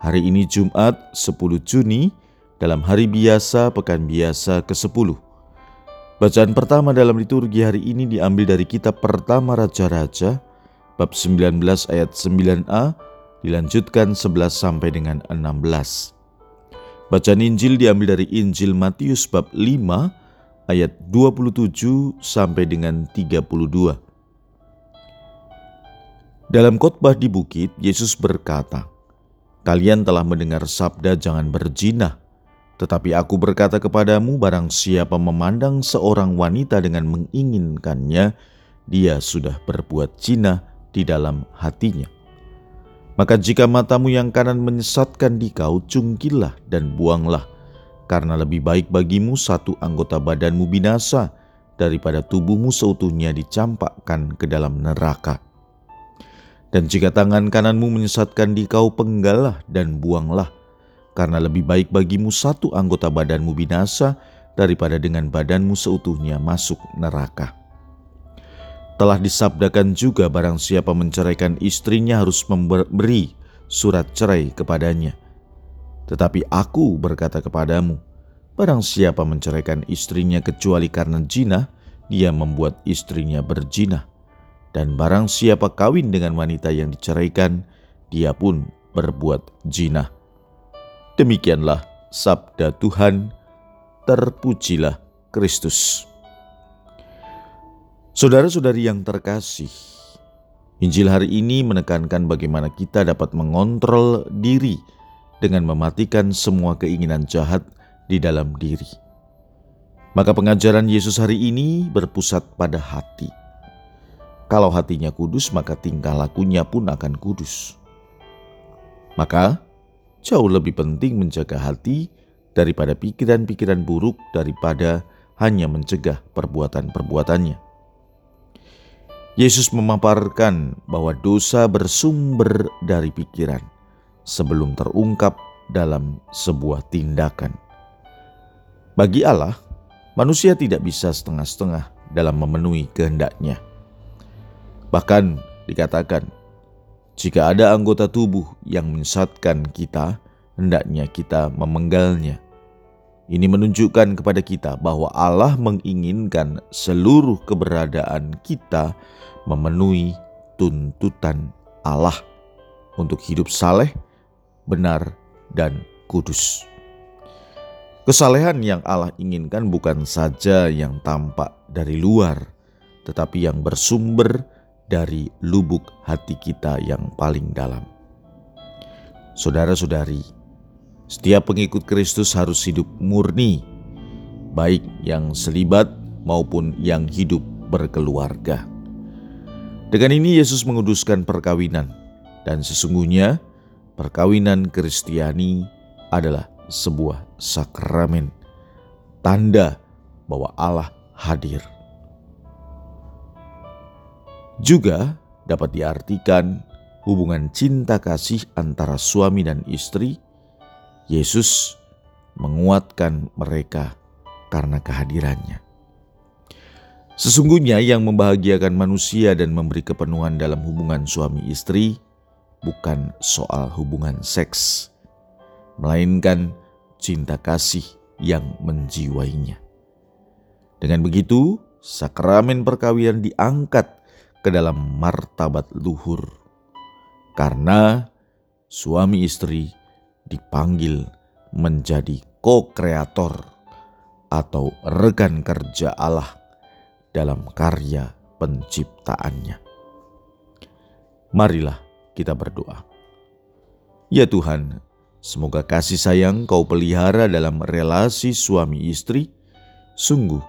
Hari ini Jumat 10 Juni dalam hari biasa pekan biasa ke-10. Bacaan pertama dalam liturgi hari ini diambil dari kitab pertama Raja-Raja bab 19 ayat 9a dilanjutkan 11 sampai dengan 16. Bacaan Injil diambil dari Injil Matius bab 5 ayat 27 sampai dengan 32. Dalam khotbah di bukit, Yesus berkata, Kalian telah mendengar sabda jangan berzina. Tetapi aku berkata kepadamu barang siapa memandang seorang wanita dengan menginginkannya, dia sudah berbuat zina di dalam hatinya. Maka jika matamu yang kanan menyesatkan di kau, cungkilah dan buanglah. Karena lebih baik bagimu satu anggota badanmu binasa daripada tubuhmu seutuhnya dicampakkan ke dalam neraka. Dan jika tangan kananmu menyesatkan di kau, penggalah dan buanglah. Karena lebih baik bagimu satu anggota badanmu binasa daripada dengan badanmu seutuhnya masuk neraka. Telah disabdakan juga barang siapa menceraikan istrinya harus memberi surat cerai kepadanya. Tetapi aku berkata kepadamu, barang siapa menceraikan istrinya kecuali karena jina, dia membuat istrinya berjinah dan barang siapa kawin dengan wanita yang diceraikan, dia pun berbuat jinah. Demikianlah sabda Tuhan, terpujilah Kristus. Saudara-saudari yang terkasih, Injil hari ini menekankan bagaimana kita dapat mengontrol diri dengan mematikan semua keinginan jahat di dalam diri. Maka pengajaran Yesus hari ini berpusat pada hati kalau hatinya kudus, maka tingkah lakunya pun akan kudus. Maka, jauh lebih penting menjaga hati daripada pikiran-pikiran buruk daripada hanya mencegah perbuatan-perbuatannya. Yesus memaparkan bahwa dosa bersumber dari pikiran sebelum terungkap dalam sebuah tindakan. Bagi Allah, manusia tidak bisa setengah-setengah dalam memenuhi kehendaknya. Bahkan dikatakan, jika ada anggota tubuh yang menyesatkan kita, hendaknya kita memenggalnya. Ini menunjukkan kepada kita bahwa Allah menginginkan seluruh keberadaan kita memenuhi tuntutan Allah untuk hidup saleh, benar, dan kudus. Kesalehan yang Allah inginkan bukan saja yang tampak dari luar, tetapi yang bersumber dari lubuk hati kita yang paling dalam. Saudara-saudari, setiap pengikut Kristus harus hidup murni, baik yang selibat maupun yang hidup berkeluarga. Dengan ini Yesus menguduskan perkawinan dan sesungguhnya perkawinan Kristiani adalah sebuah sakramen, tanda bahwa Allah hadir. Juga dapat diartikan hubungan cinta kasih antara suami dan istri. Yesus menguatkan mereka karena kehadirannya. Sesungguhnya yang membahagiakan manusia dan memberi kepenuhan dalam hubungan suami istri bukan soal hubungan seks, melainkan cinta kasih yang menjiwainya. Dengan begitu, sakramen perkawinan diangkat ke dalam martabat luhur, karena suami istri dipanggil menjadi ko-kreator atau rekan kerja Allah dalam karya penciptaannya. Marilah kita berdoa. Ya Tuhan, semoga kasih sayang kau pelihara dalam relasi suami istri sungguh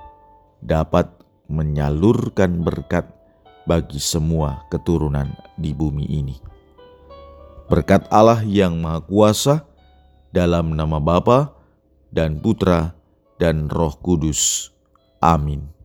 dapat menyalurkan berkat bagi semua keturunan di bumi ini. Berkat Allah yang Maha Kuasa, dalam nama Bapa dan Putra dan Roh Kudus. Amin.